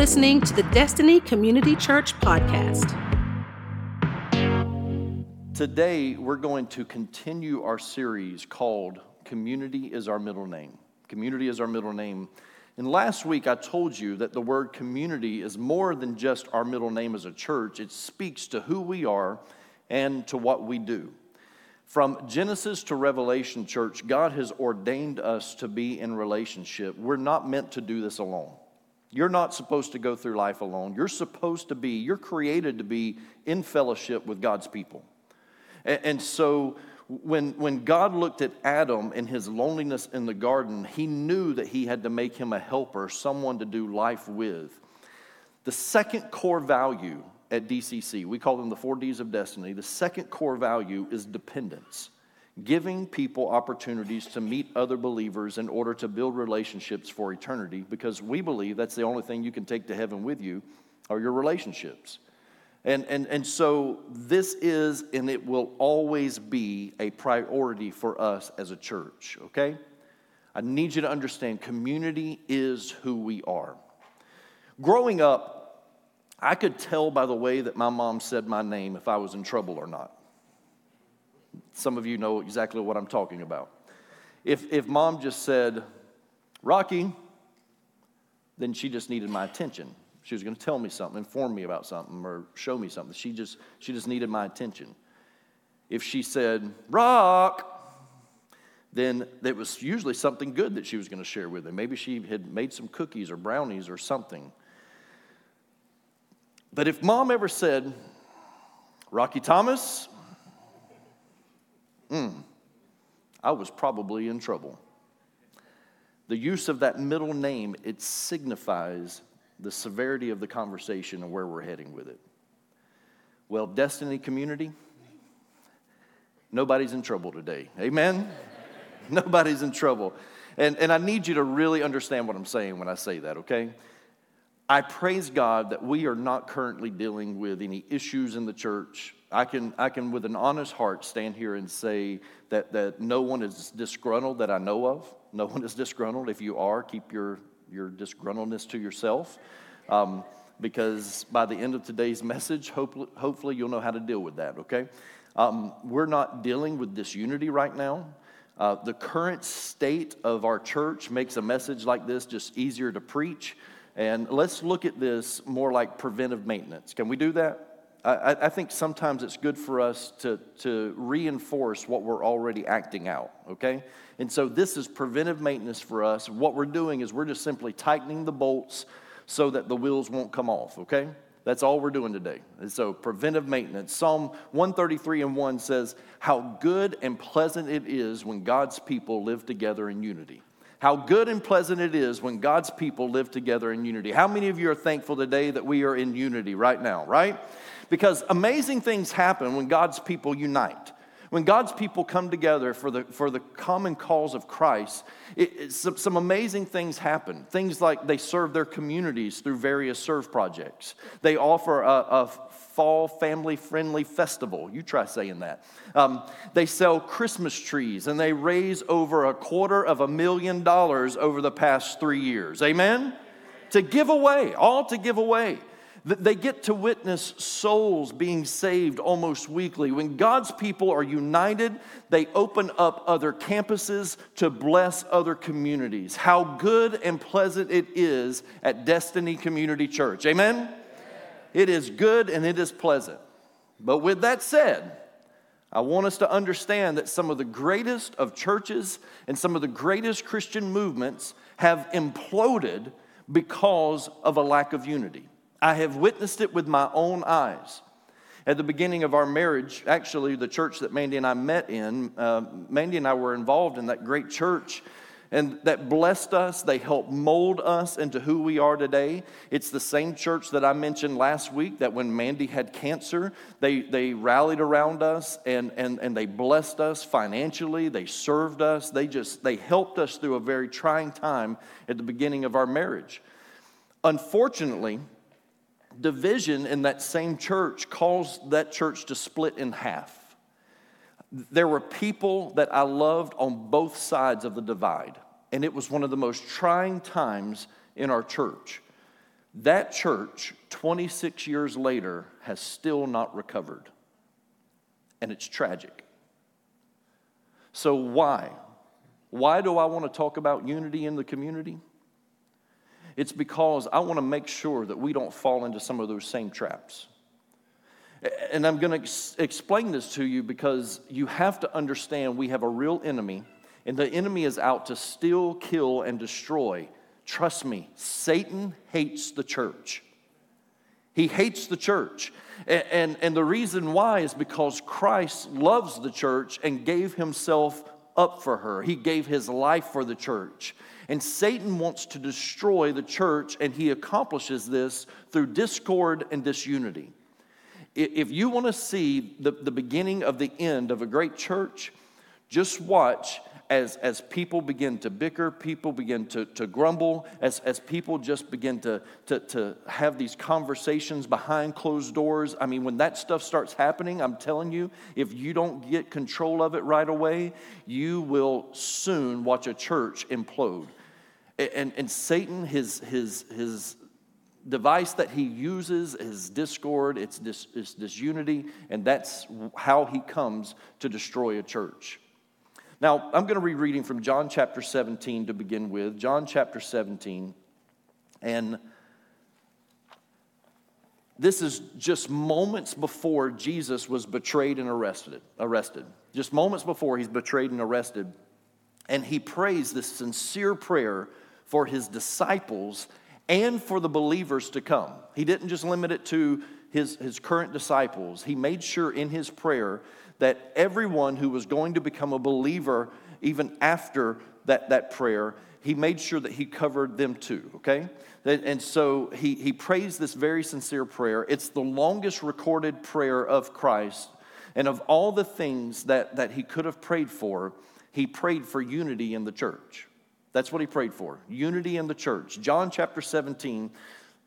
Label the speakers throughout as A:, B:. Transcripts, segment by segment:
A: listening to the Destiny Community Church podcast.
B: Today, we're going to continue our series called Community is Our Middle Name. Community is our middle name. And last week, I told you that the word community is more than just our middle name as a church, it speaks to who we are and to what we do. From Genesis to Revelation, church, God has ordained us to be in relationship. We're not meant to do this alone. You're not supposed to go through life alone. You're supposed to be, you're created to be in fellowship with God's people. And, and so when, when God looked at Adam and his loneliness in the garden, he knew that he had to make him a helper, someone to do life with. The second core value at DCC, we call them the four D's of destiny. The second core value is dependence giving people opportunities to meet other believers in order to build relationships for eternity because we believe that's the only thing you can take to heaven with you are your relationships. And, and, and so this is and it will always be a priority for us as a church, okay? I need you to understand community is who we are. Growing up, I could tell by the way that my mom said my name if I was in trouble or not. Some of you know exactly what I'm talking about. If, if mom just said, Rocky, then she just needed my attention. She was going to tell me something, inform me about something, or show me something. She just, she just needed my attention. If she said, Rock, then it was usually something good that she was going to share with him. Maybe she had made some cookies or brownies or something. But if mom ever said, Rocky Thomas, mm, I was probably in trouble. The use of that middle name, it signifies the severity of the conversation and where we're heading with it. Well, Destiny Community, nobody's in trouble today. Amen? nobody's in trouble. And, and I need you to really understand what I'm saying when I say that, okay? I praise God that we are not currently dealing with any issues in the church. I can, I can, with an honest heart, stand here and say that, that no one is disgruntled that I know of. No one is disgruntled. If you are, keep your, your disgruntledness to yourself. Um, because by the end of today's message, hopefully, hopefully you'll know how to deal with that, okay? Um, we're not dealing with disunity right now. Uh, the current state of our church makes a message like this just easier to preach. And let's look at this more like preventive maintenance. Can we do that? I, I, think sometimes it's good for us to, to reinforce what we're already acting out, okay? And so this is preventive maintenance for us. What we're doing is we're just simply tightening the bolts so that the wheels won't come off, okay? That's all we're doing today. And so preventive maintenance. Psalm 133 and 1 says, How good and pleasant it is when God's people live together in unity how good and pleasant it is when God's people live together in unity. How many of you are thankful today that we are in unity right now, right? Because amazing things happen when God's people unite. When God's people come together for the, for the common cause of Christ, it, it, some, some amazing things happen. Things like they serve their communities through various serve projects. They offer a, a fall family friendly festival. You try saying that. Um, they sell Christmas trees and they raise over a quarter of a million dollars over the past three years. Amen? To give away, all to give away. They get to witness souls being saved almost weekly. When God's people are united, they open up other campuses to bless other communities. How good and pleasant it is at Destiny Community Church. Amen? It is good and it is pleasant. But with that said, I want us to understand that some of the greatest of churches and some of the greatest Christian movements have imploded because of a lack of unity. I have witnessed it with my own eyes. At the beginning of our marriage, actually, the church that Mandy and I met in, uh, Mandy and I were involved in that great church and that blessed us. They helped mold us into who we are today. It's the same church that I mentioned last week that when Mandy had cancer, they, they rallied around us and, and, and they blessed us financially. They served us. They just they helped us through a very trying time at the beginning of our marriage. Unfortunately, division in that same church caused that church to split in half there were people that I loved on both sides of the divide, and it was one of the most trying times in our church. That church, 26 years later, has still not recovered. And it's tragic. So, why? Why do I want to talk about unity in the community? It's because I want to make sure that we don't fall into some of those same traps. And I'm going to ex- explain this to you because you have to understand we have a real enemy, and the enemy is out to steal, kill, and destroy. Trust me, Satan hates the church. He hates the church. And, and, and, the reason why is because Christ loves the church and gave himself up for her. He gave his life for the church. And Satan wants to destroy the church, and he accomplishes this through discord and disunity. If you want to see the, the beginning of the end of a great church, just watch as, as people begin to bicker, people begin to, to grumble, as, as people just begin to, to, to have these conversations behind closed doors. I mean, when that stuff starts happening, I'm telling you, if you don't get control of it right away, you will soon watch a church implode. And, and Satan, his, his, his device that he uses is discord, it's, dis, it's disunity, and that's how he comes to destroy a church. Now, I'm going to be reading from John chapter 17 to begin with. John chapter 17. And this is just moments before Jesus was betrayed and arrested. Arrested. Just moments before he's betrayed and arrested. And he prays this sincere prayer for his disciples and for the believers to come. He didn't just limit it to his, his current disciples. He made sure in his prayer that everyone who was going to become a believer, even after that, that prayer, he made sure that he covered them too, okay? And so he, he prays this very sincere prayer. It's the longest recorded prayer of Christ. And of all the things that, that he could have prayed for, he prayed for unity in the church. That's what he prayed for unity in the church. John chapter 17,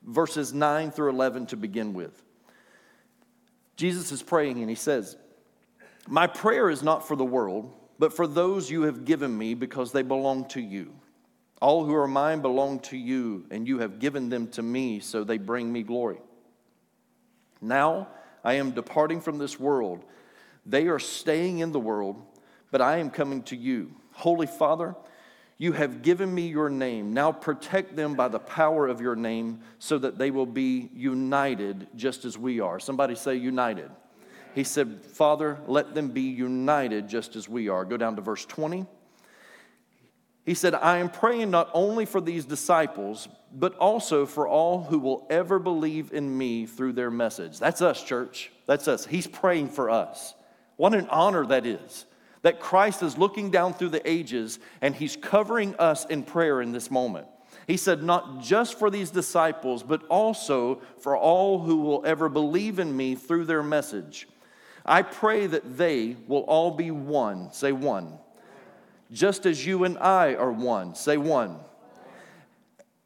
B: verses 9 through 11 to begin with. Jesus is praying and he says, my prayer is not for the world, but for those you have given me because they belong to you. All who are mine belong to you, and you have given them to me, so they bring me glory. Now I am departing from this world. They are staying in the world, but I am coming to you. Holy Father, you have given me your name. Now protect them by the power of your name so that they will be united just as we are. Somebody say, united. He said, Father, let them be united just as we are. Go down to verse 20. He said, I am praying not only for these disciples, but also for all who will ever believe in me through their message. That's us, church. That's us. He's praying for us. What an honor that is. That Christ is looking down through the ages and he's covering us in prayer in this moment. He said, Not just for these disciples, but also for all who will ever believe in me through their message. I pray that they will all be one. Say one. Just as you and I are one. Say one.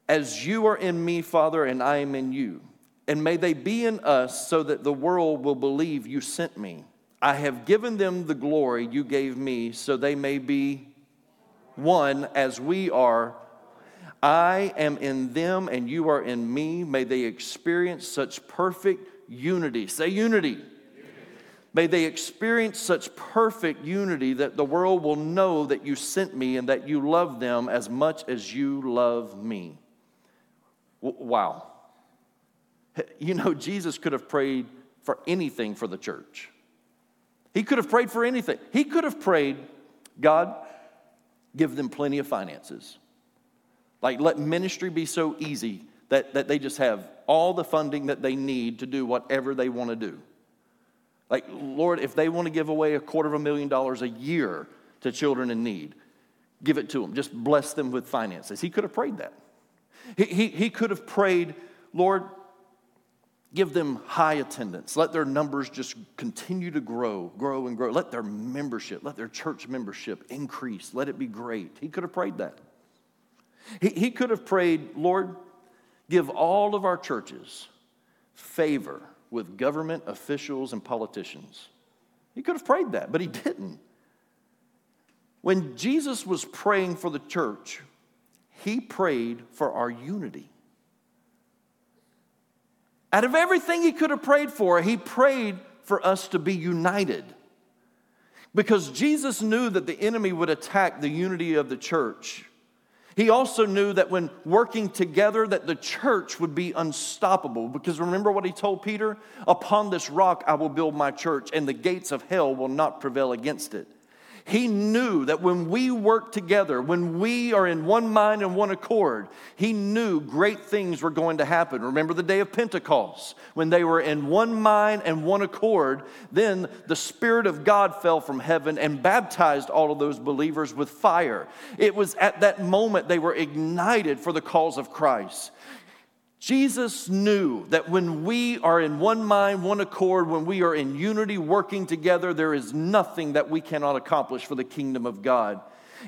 B: As you are in me, Father, and I am in you. And may they be in us so that the world will believe you sent me. I have given them the glory you gave me so they may be one as we are. I am in them and you are in me. May they experience such perfect unity. Say unity May they experience such perfect unity that the world will know that you sent me and that you love them as much as you love me. Wow. You know, Jesus could have prayed for anything for the church. He could have prayed for anything. He could have prayed, God, give them plenty of finances. Like, let ministry be so easy that, that they just have all the funding that they need to do whatever they want to do. Like, Lord, if they want to give away a quarter of a million dollars a year to children in need, give it to them. Just bless them with finances. He could have prayed that. He, he, he could have prayed, Lord, give them high attendance. Let their numbers just continue to grow, grow and grow. Let their membership, let their church membership increase. Let it be great. He could have prayed that. He, he could have prayed, Lord, give all of our churches favor with government officials and politicians. He could have prayed that, but he didn't. When Jesus was praying for the church, he prayed for our unity. Out of everything he could have prayed for, he prayed for us to be united. Because Jesus knew that the enemy would attack the unity of the church. He also knew that when working together that the church would be unstoppable because remember what he told Peter, upon this rock I will build my church and the gates of hell will not prevail against it. He knew that when we work together, when we are in one mind and one accord, he knew great things were going to happen. Remember the day of Pentecost, when they were in one mind and one accord, then the Spirit of God fell from heaven and baptized all of those believers with fire. It was at that moment they were ignited for the cause of Christ. Jesus knew that when we are in one mind, one accord, when we are in unity, working together, there is nothing that we cannot accomplish for the kingdom of God.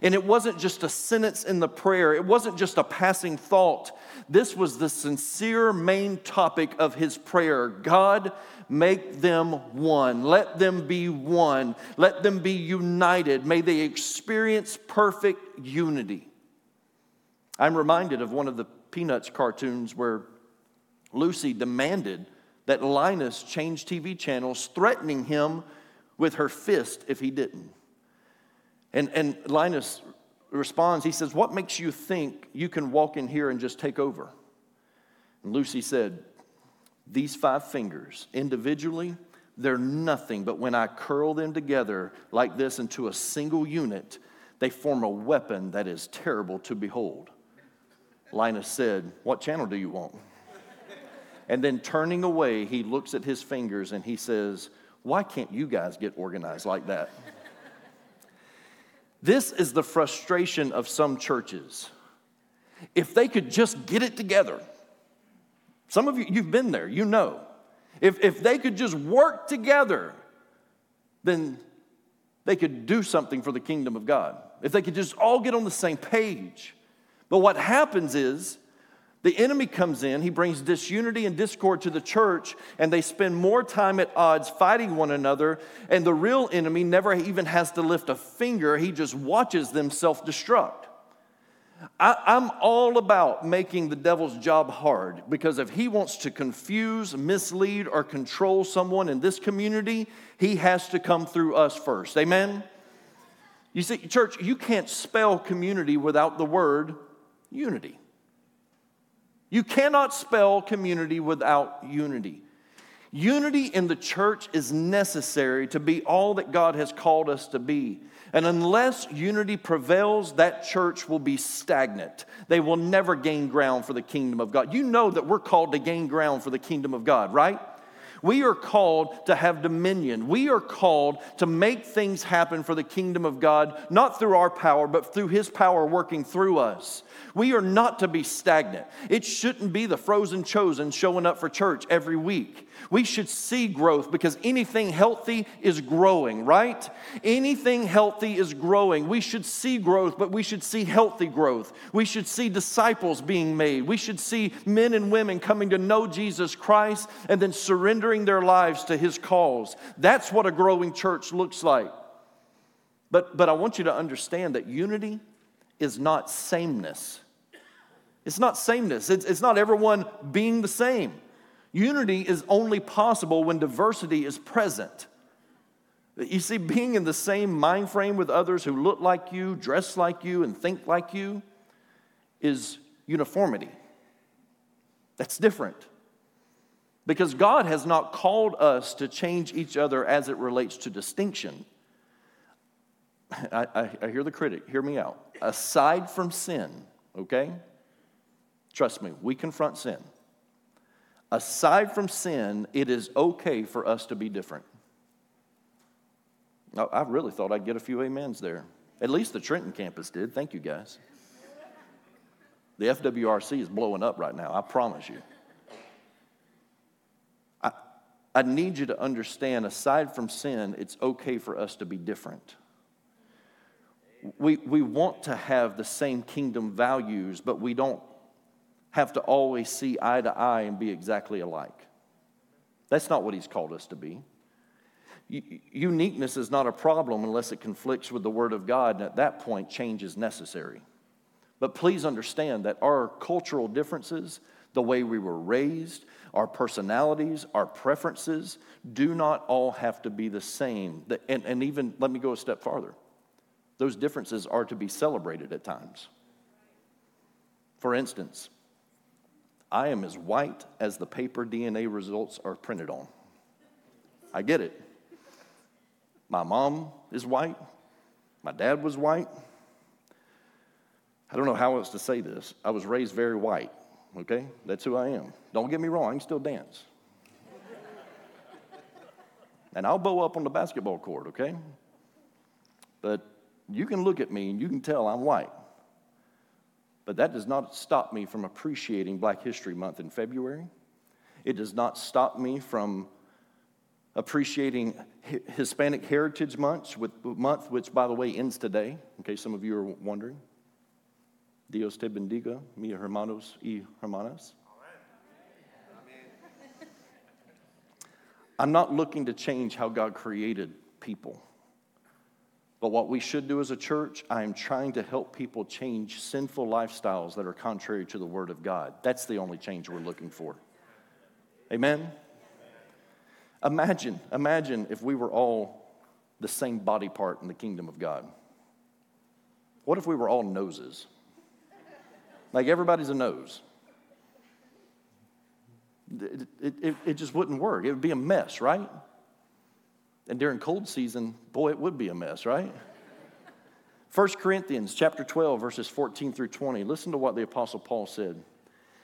B: And it wasn't just a sentence in the prayer, it wasn't just a passing thought. This was the sincere main topic of his prayer God, make them one. Let them be one. Let them be united. May they experience perfect unity. I'm reminded of one of the Peanuts cartoons where Lucy demanded that Linus change TV channels, threatening him with her fist if he didn't. And, and Linus responds, he says, What makes you think you can walk in here and just take over? And Lucy said, These five fingers, individually, they're nothing, but when I curl them together like this into a single unit, they form a weapon that is terrible to behold. Linus said, What channel do you want? And then turning away, he looks at his fingers and he says, Why can't you guys get organized like that? this is the frustration of some churches. If they could just get it together, some of you, you've been there, you know. If, if they could just work together, then they could do something for the kingdom of God. If they could just all get on the same page. But what happens is the enemy comes in, he brings disunity and discord to the church, and they spend more time at odds fighting one another. And the real enemy never even has to lift a finger, he just watches them self destruct. I'm all about making the devil's job hard because if he wants to confuse, mislead, or control someone in this community, he has to come through us first. Amen? You see, church, you can't spell community without the word unity. You cannot spell community without unity. Unity in the church is necessary to be all that God has called us to be. And unless unity prevails, that church will be stagnant. They will never gain ground for the kingdom of God. You know that we're called to gain ground for the kingdom of God, right? We are called to have dominion. We are called to make things happen for the kingdom of God, not through our power, but through His power working through us. We are not to be stagnant. It shouldn't be the frozen chosen showing up for church every week. We should see growth because anything healthy is growing, right? Anything healthy is growing. We should see growth, but we should see healthy growth. We should see disciples being made. We should see men and women coming to know Jesus Christ and then surrendering their lives to his cause. That's what a growing church looks like. But, but I want you to understand that unity is not sameness. It's not sameness. It's, it's not everyone being the same. Unity is only possible when diversity is present. You see, being in the same mind frame with others who look like you, dress like you, and think like you is uniformity. That's different. Because God has not called us to change each other as it relates to distinction. I, I, I hear the critic, hear me out aside from sin, okay? Trust me, we confront sin. Aside from sin, it is okay for us to be different. I really thought I'd get a few amens there. At least the Trenton campus did. Thank you, guys. The FWRC is blowing up right now, I promise you. I, I need you to understand aside from sin, it's okay for us to be different we, we want to have the same kingdom values, but we don't have to always see eye to eye and be exactly alike. That's not what he's called us to be. Uniqueness is not a problem unless it conflicts with the Word of God, and at that point, change is necessary. But please understand that our cultural differences, the way we were raised, our personalities, our preferences do not all have to be the same. And, and even, let me go a step farther. Those differences are to be celebrated at times. For instance, I am as white as the paper DNA results are printed on. I get it. My mom is white. My dad was white. I don't know how else to say this. I was raised very white, okay? That's who I am. Don't get me wrong, I can still dance. and I'll bow up on the basketball court, okay? But you can look at me and you can tell I'm white. But that does not stop me from appreciating Black History Month in February. It does not stop me from appreciating Hispanic Heritage Month, month, which, by the way, ends today, in case some of you are wondering. Dios te bendiga, mi hermanos y hermanas. I'm not looking to change how God created people. But what we should do as a church, I am trying to help people change sinful lifestyles that are contrary to the Word of God. That's the only change we're looking for. Amen? Imagine, imagine if we were all the same body part in the kingdom of God. What if we were all noses? Like everybody's a nose. It, it, it, it just wouldn't work. It would be a mess, right? And during cold season, boy, it would be a mess, right? 1 Corinthians chapter 12, verses 14 through 20. Listen to what the Apostle Paul said.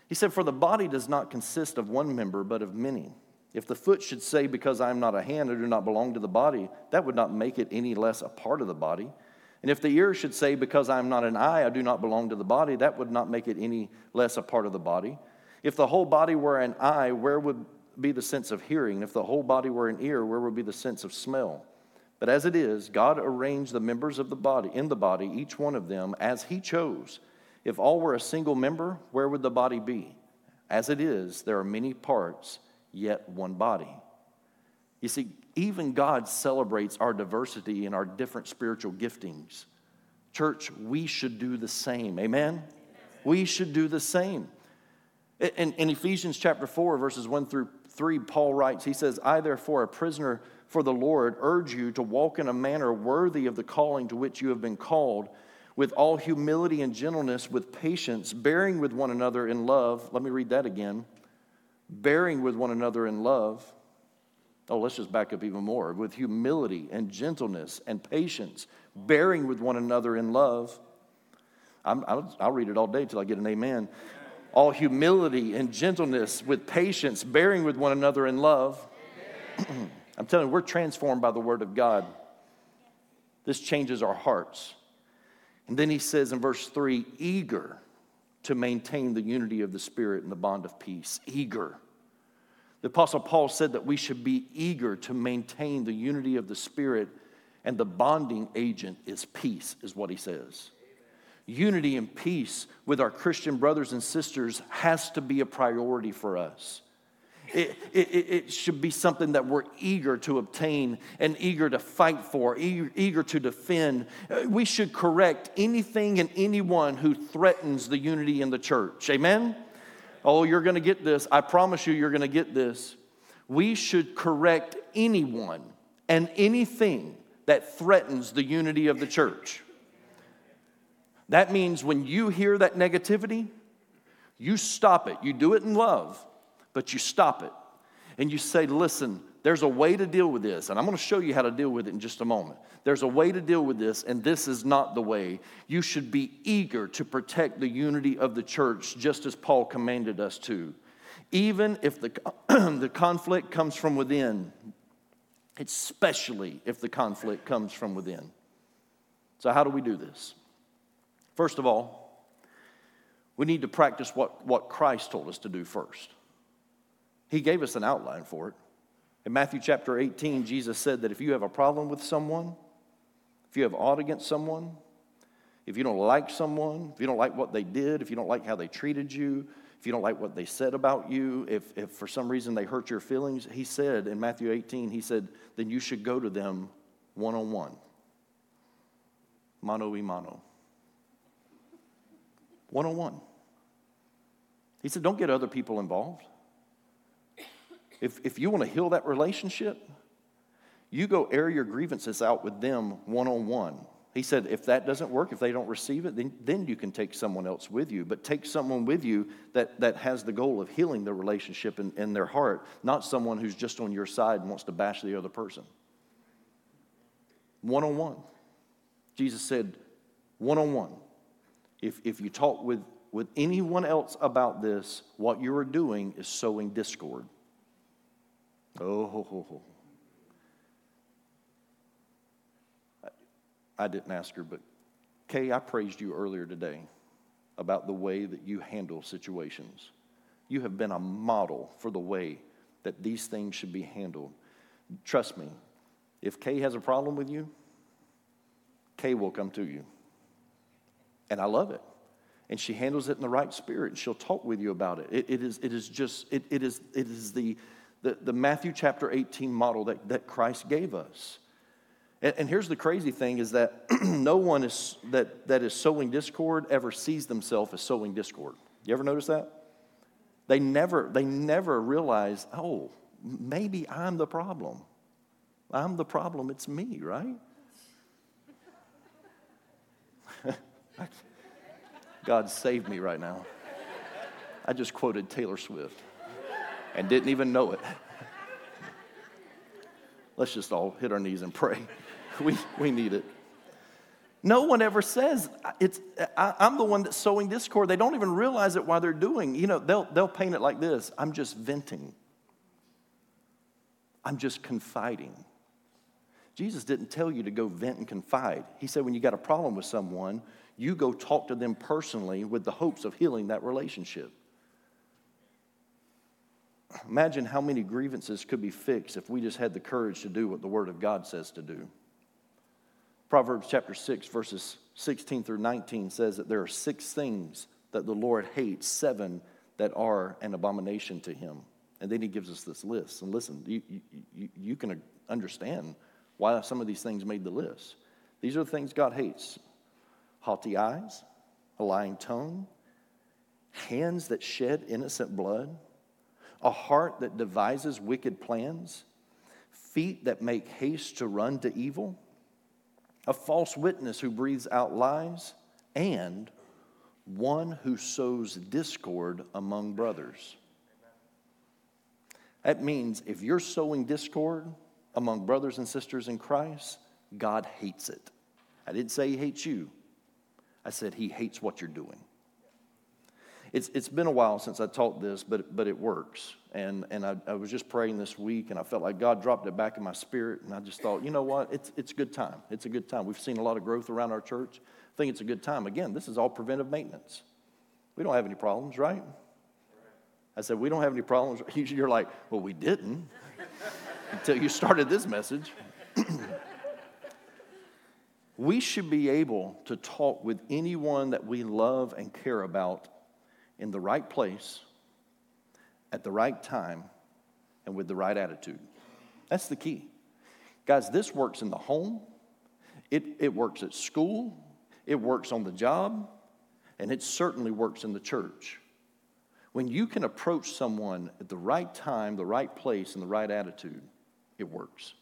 B: He said, For the body does not consist of one member, but of many. If the foot should say, Because I am not a hand, I do not belong to the body, that would not make it any less a part of the body. And if the ear should say, Because I am not an eye, I do not belong to the body, that would not make it any less a part of the body. If the whole body were an eye, where would be the sense of hearing. If the whole body were an ear, where would be the sense of smell? But as it is, God arranged the members of the body in the body, each one of them, as He chose. If all were a single member, where would the body be? As it is, there are many parts, yet one body. You see, even God celebrates our diversity and our different spiritual giftings. Church, we should do the same. Amen? We should do the same. In, in Ephesians chapter 4, verses 1 through 3, Paul writes, he says, I, therefore, a prisoner for the Lord, urge you to walk in a manner worthy of the calling to which you have been called, with all humility and gentleness, with patience, bearing with one another in love. Let me read that again. Bearing with one another in love. Oh, let's just back up even more. With humility and gentleness and patience, bearing with one another in love. i will read it all day till I get an amen all humility and gentleness with patience, bearing with one another in love. I'm telling you, we're transformed by the Word of God. This changes our hearts. And then he says in verse 3 eager to maintain the unity of the Spirit and the bond of peace. Eager. The Apostle Paul said that we should be eager to maintain the unity of the Spirit, and the bonding agent is peace, is what he says unity and peace with our Christian brothers and sisters has to be a priority for us. It, it, it, should be something that we're eager to obtain and eager to fight for, eager, eager to defend. Uh, we should correct anything and anyone who threatens the unity in the church. Amen? Oh, you're going to get this. I promise you, you're going to get this. We should correct anyone and anything that threatens the unity of the church. That means when you hear that negativity, you stop it. You do it in love, but you stop it. And you say, listen, there's a way to deal with this, and I'm going to show you how to deal with it in just a moment. There's a way to deal with this, and this is not the way. You should be eager to protect the unity of the church, just as Paul commanded us to. Even if the, the conflict comes from within, especially if the conflict comes from within. So, how do we do this? First of all, we need to practice what, what Christ told us to do first. He gave us an outline for it. In Matthew chapter 18, Jesus said that if you have a problem with someone, if you have aught against someone, if you don't like someone, if you don't like what they did, if you don't like how they treated you, if you don't like what they said about you, if, if for some reason they hurt your feelings, he said in Matthew 18, he said, then you should go to them one on one, mano y mano one on one. He said, don't get other people involved. If, if you want to heal that relationship, you go air your grievances out with them one on one. He said, if that doesn't work, if they don't receive it, then, then you can take someone else with you. But take someone with you that, that has the goal of healing the relationship in, in their heart, not someone who's just on your side and wants to bash the other person. One on one. Jesus said, one on one. If, if you talk with, with anyone else about this, what you are doing is sowing discord. Oh, ho, ho, ho. I didn't ask her, but Kay, I praised you earlier today about the way that you handle situations. You have been a model for the way that these things should be handled. Trust me, if Kay has a problem with you, Kay will come to you. And I love it. And she handles it in the right spirit, and she'll talk with you about it. It, it, is, it is just, it, it is, it is the, the, the Matthew chapter 18 model that, that Christ gave us. And, and here's the crazy thing is that no one is, that, that is sowing discord ever sees themselves as sowing discord. You ever notice that? They never, they never realize, oh, maybe I'm the problem. I'm the problem, it's me, right? God save me right now. I just quoted Taylor Swift and didn't even know it. Let's just all hit our knees and pray. We, we need it. No one ever says, it's, I, am the one that's sowing discord. They don't even realize it while they're doing. You know, they'll, they'll paint it like this I'm just venting, I'm just confiding. Jesus didn't tell you to go vent and confide. He said, when you got a problem with someone, you go talk to them personally with the hopes of healing that relationship. Imagine how many grievances could be fixed if we just had the courage to do what the Word of God says to do. Proverbs chapter 6, verses 16 through 19 says that there are six things that the Lord hates, seven that are an abomination to him. And then he gives us this list. And listen, you, you, you can understand why some of these things made the list. These are the things God hates haughty eyes, a lying tongue, hands that shed innocent blood, a heart that devises wicked plans, feet that make haste to run to evil, a false witness who breathes out lies, and one who sows discord among brothers. That means if you're sowing discord among brothers and sisters in Christ, God hates it. I didn't say he hates you, I said he hates what you're doing. It's, it's been a while since I taught this, but, but it works. And, and I, I was just praying this week, and I felt like God dropped it back in my spirit. And I just thought, you know what? It's, it's a good time. It's a good time. We've seen a lot of growth around our church. I think it's a good time. Again, this is all preventive maintenance. We don't have any problems, right? I said, we don't have any problems. You're like, well, we didn't until you started this message. We should be able to talk with anyone that we love and care about in the right place, at the right time, and with the right attitude. That's the key. Guys, this works in the home, it, it works at school, it works on the job, and it certainly works in the church. When you can approach someone at the right time, the right place, and the right attitude, it works.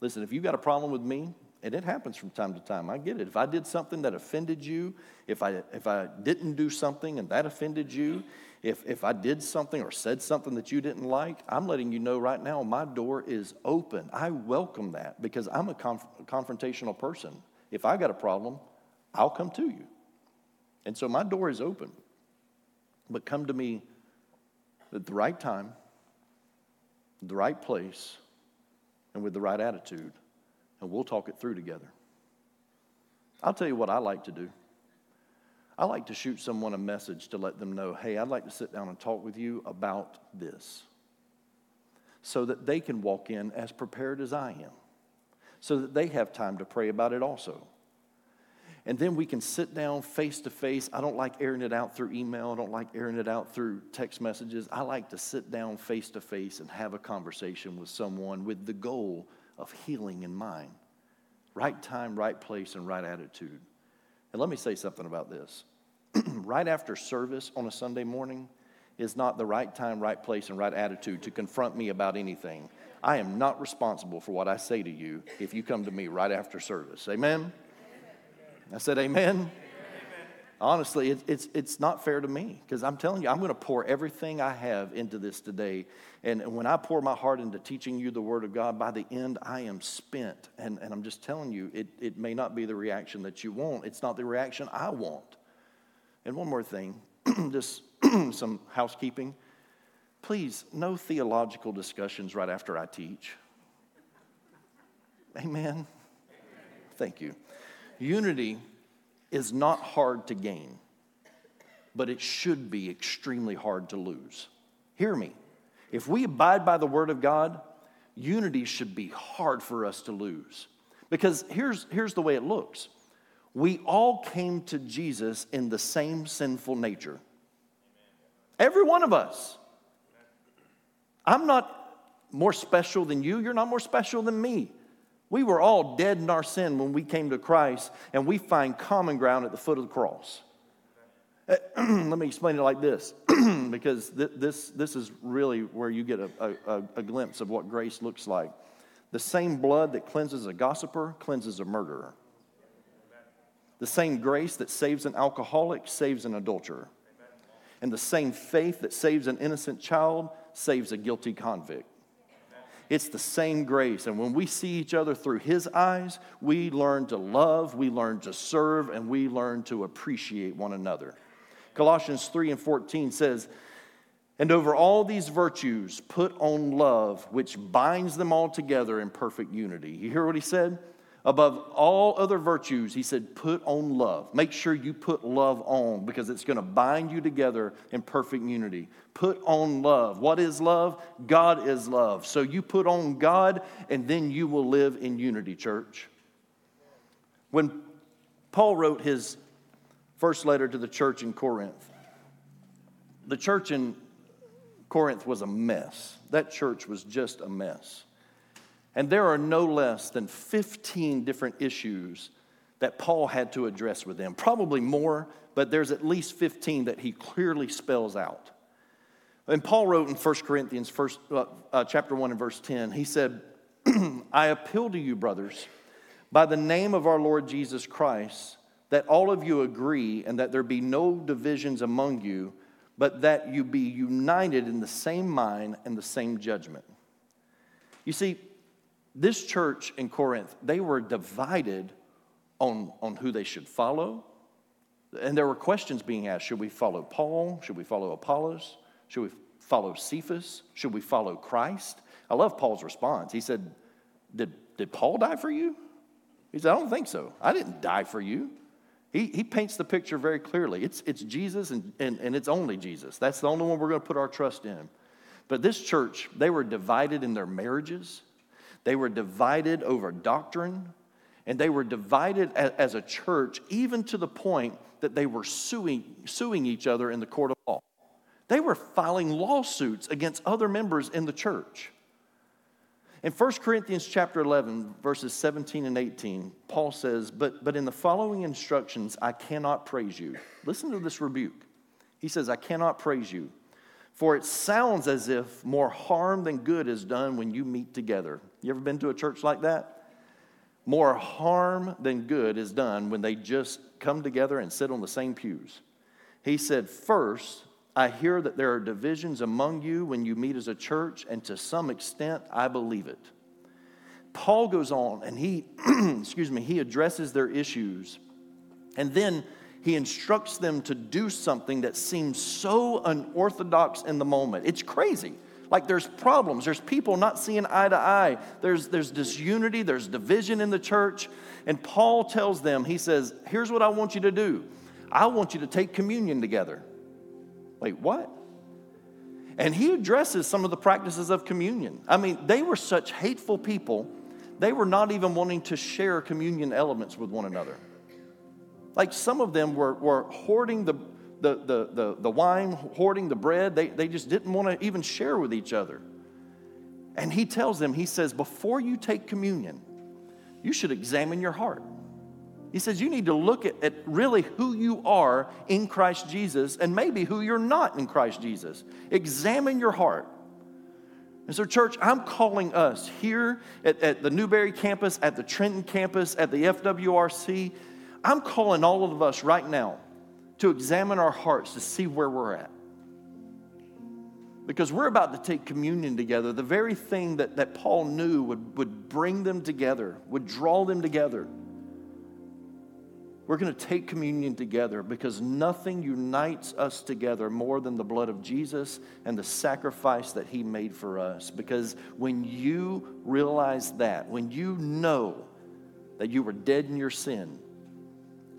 B: Listen, if you've got a problem with me, and it happens from time to time. I get it. If I did something that offended you, if I, if I didn't do something and that offended you, if, if I did something or said something that you didn't like, I'm letting you know right now my door is open. I welcome that because I'm a conf- confrontational person. If I got a problem, I'll come to you. And so my door is open. But come to me at the right time, the right place, and with the right attitude and we'll talk it through together. I'll tell you what I like to do. I like to shoot someone a message to let them know, hey, I'd like to sit down and talk with you about this. So that they can walk in as prepared as I am. So that they have time to pray about it also. And then we can sit down face to face. I don't like airing it out through email. I don't like airing it out through text messages. I like to sit down face to face and have a conversation with someone with the goal of healing in mind. Right time, right place, and right attitude. And let me say something about this. right after service on a Sunday morning is not the right time, right place, and right attitude to confront me about anything. I am not responsible for what I say to you if you come to me right after service. Amen? I said, Amen. Honestly, it, it's, it's not fair to me because I'm telling you, I'm going to pour everything I have into this today. And when I pour my heart into teaching you the Word of God, by the end, I am spent. And, and I'm just telling you, it, it may not be the reaction that you want, it's not the reaction I want. And one more thing, just some housekeeping. Please, no theological discussions right after I teach. Amen. Thank you. Unity is not hard to gain, but it should be extremely hard to lose. Hear me. If we abide by the Word of God, unity should be hard for us to lose. Because here's, here's the way it looks we all came to Jesus in the same sinful nature. Every one of us. I'm not more special than you, you're not more special than me. We were all dead in our sin when we came to Christ, and we find common ground at the foot of the cross. Let me explain it like this, because th- this, this is really where you get a, a, a glimpse of what grace looks like. The same blood that cleanses a gossiper cleanses a murderer. The same grace that saves an alcoholic saves an adulterer. And the same faith that saves an innocent child saves a guilty convict. It's the same grace. And when we see each other through His eyes, we learn to love, we learn to serve, and we learn to appreciate one another. Colossians 3 and 14 says, And over all these virtues, put on love, which binds them all together in perfect unity. You hear what he said? Above all other virtues, he said, put on love. Make sure you put love on because it's going to bind you together in perfect unity. Put on love. What is love? God is love. So you put on God and then you will live in unity, church. When Paul wrote his first letter to the church in Corinth, the church in Corinth was a mess. That church was just a mess. And there are no less than 15 different issues that Paul had to address with them. Probably more, but there's at least 15 that he clearly spells out. And Paul wrote in 1 Corinthians first, uh, uh, chapter 1 and verse 10, he said, I appeal to you, brothers, by the name of our Lord Jesus Christ, that all of you agree and that there be no divisions among you, but that you be united in the same mind and the same judgment. You see, this church in Corinth, they were divided on, on who they should follow. And there were questions being asked should we follow Paul? Should we follow Apollos? Should we follow Cephas? Should we follow Christ? I love Paul's response. He said, Did, did Paul die for you? He said, I don't think so. I didn't die for you. He, he paints the picture very clearly. It's, it's Jesus and, and, and it's only Jesus. That's the only one we're going to put our trust in. But this church, they were divided in their marriages. They were divided over doctrine, and they were divided as a church, even to the point that they were suing, suing each other in the court of law. They were filing lawsuits against other members in the church. In 1 Corinthians chapter 11, verses 17 and 18, Paul says, but, but in the following instructions, I cannot praise you. Listen to this rebuke. He says, I cannot praise you, for it sounds as if more harm than good is done when you meet together. You ever been to a church like that? More harm than good is done when they just come together and sit on the same pews. He said, First, I hear that there are divisions among you when you meet as a church, and to some extent, I believe it. Paul goes on and he, excuse me, he addresses their issues. And then he instructs them to do something that seems so unorthodox in the moment. It's crazy. Like there's problems, there's people not seeing eye to eye, there's, there's disunity, there's division in the church. And Paul tells them, he says, Here's what I want you to do I want you to take communion together. Wait, what? And he addresses some of the practices of communion. I mean, they were such hateful people, they were not even wanting to share communion elements with one another. Like some of them were, were hoarding the, the, the, the, the wine, hoarding the bread. They, they just didn't want to even share with each other. And he tells them, he says, before you take communion, you should examine your heart. He says you need to look at, at really who you are in Christ Jesus and maybe who you're not in Christ Jesus. Examine your heart. And so, church, I'm calling us here at, at, the Newberry campus, at the Trenton campus, at the FWRC. I'm calling all of us right now to examine our hearts to see where we're at. Because we're about to take communion together, the very thing that, that Paul knew would, would bring them together, would draw them together. We're going to take communion together because nothing unites us together more than the blood of Jesus and the sacrifice that he made for us. Because when you realize that, when you know that you were dead in your sin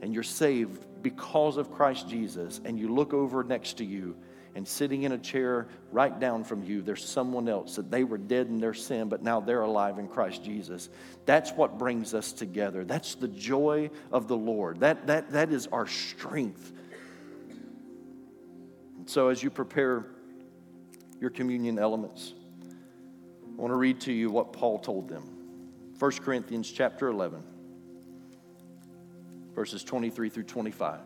B: and you're saved because of Christ Jesus, and you look over next to you and sitting in a chair right down from you, there's someone else that they were dead in their sin, but now they're alive in Christ Jesus. That's what brings us together. That's the joy of the Lord. That, that, that is our strength. So, as you prepare your communion elements, I want to read to you what Paul told them. 1 Corinthians chapter 11, verses 23 through 25.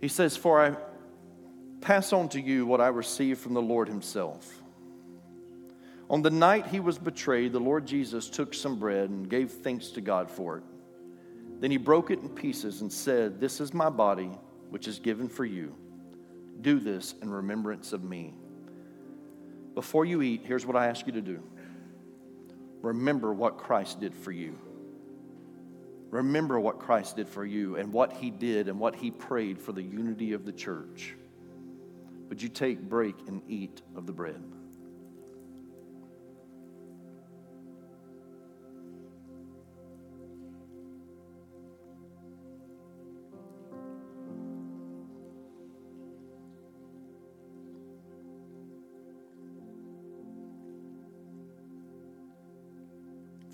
B: He says, For I pass on to you what I received from the Lord Himself. On the night he was betrayed, the Lord Jesus took some bread and gave thanks to God for it. Then he broke it in pieces and said, This is my body, which is given for you. Do this in remembrance of me. Before you eat, here's what I ask you to do remember what Christ did for you. Remember what Christ did for you and what he did and what he prayed for the unity of the church. Would you take, break, and eat of the bread?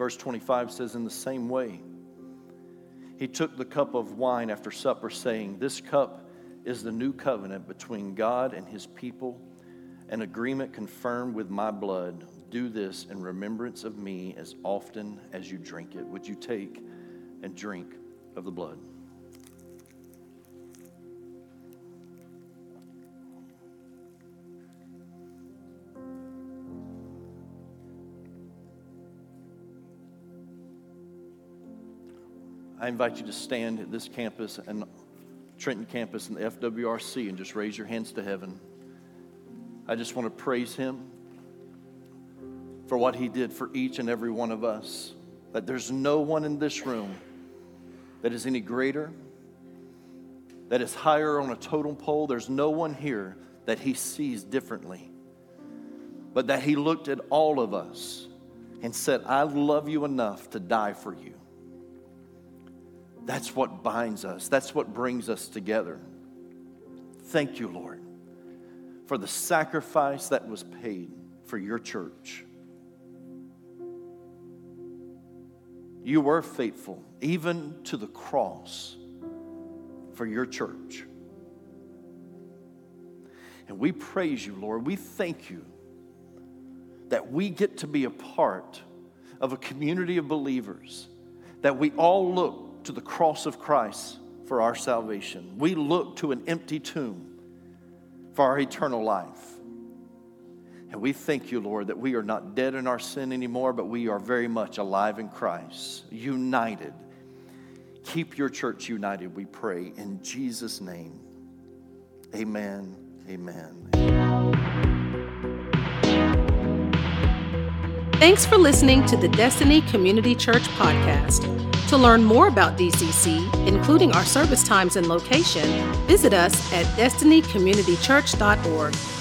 B: Verse 25 says, In the same way, he took the cup of wine after supper, saying, This cup is the new covenant between God and his people, an agreement confirmed with my blood. Do this in remembrance of me as often as you drink it. Would you take and drink of the blood? I invite you to stand at this campus and Trenton campus and the FWRC and just raise your hands to heaven. I just want to praise him for what he did for each and every one of us. That there's no one in this room that is any greater, that is higher on a totem pole. There's no one here that he sees differently, but that he looked at all of us and said, I love you enough to die for you. That's what binds us, that's what brings us together. Thank you, Lord, for the sacrifice that was paid for your church. You were faithful, even to the cross, for your church. And we praise you, Lord. We thank you that we get to be a part of a community of believers, that we all look to the cross of Christ for our salvation. We look to an empty tomb for our eternal life. And we thank you, Lord, that we are not dead in our sin anymore, but we are very much alive in Christ, united. Keep your church united, we pray, in Jesus' name. Amen. Amen.
A: Thanks for listening to the Destiny Community Church podcast. To learn more about DCC, including our service times and location, visit us at destinycommunitychurch.org.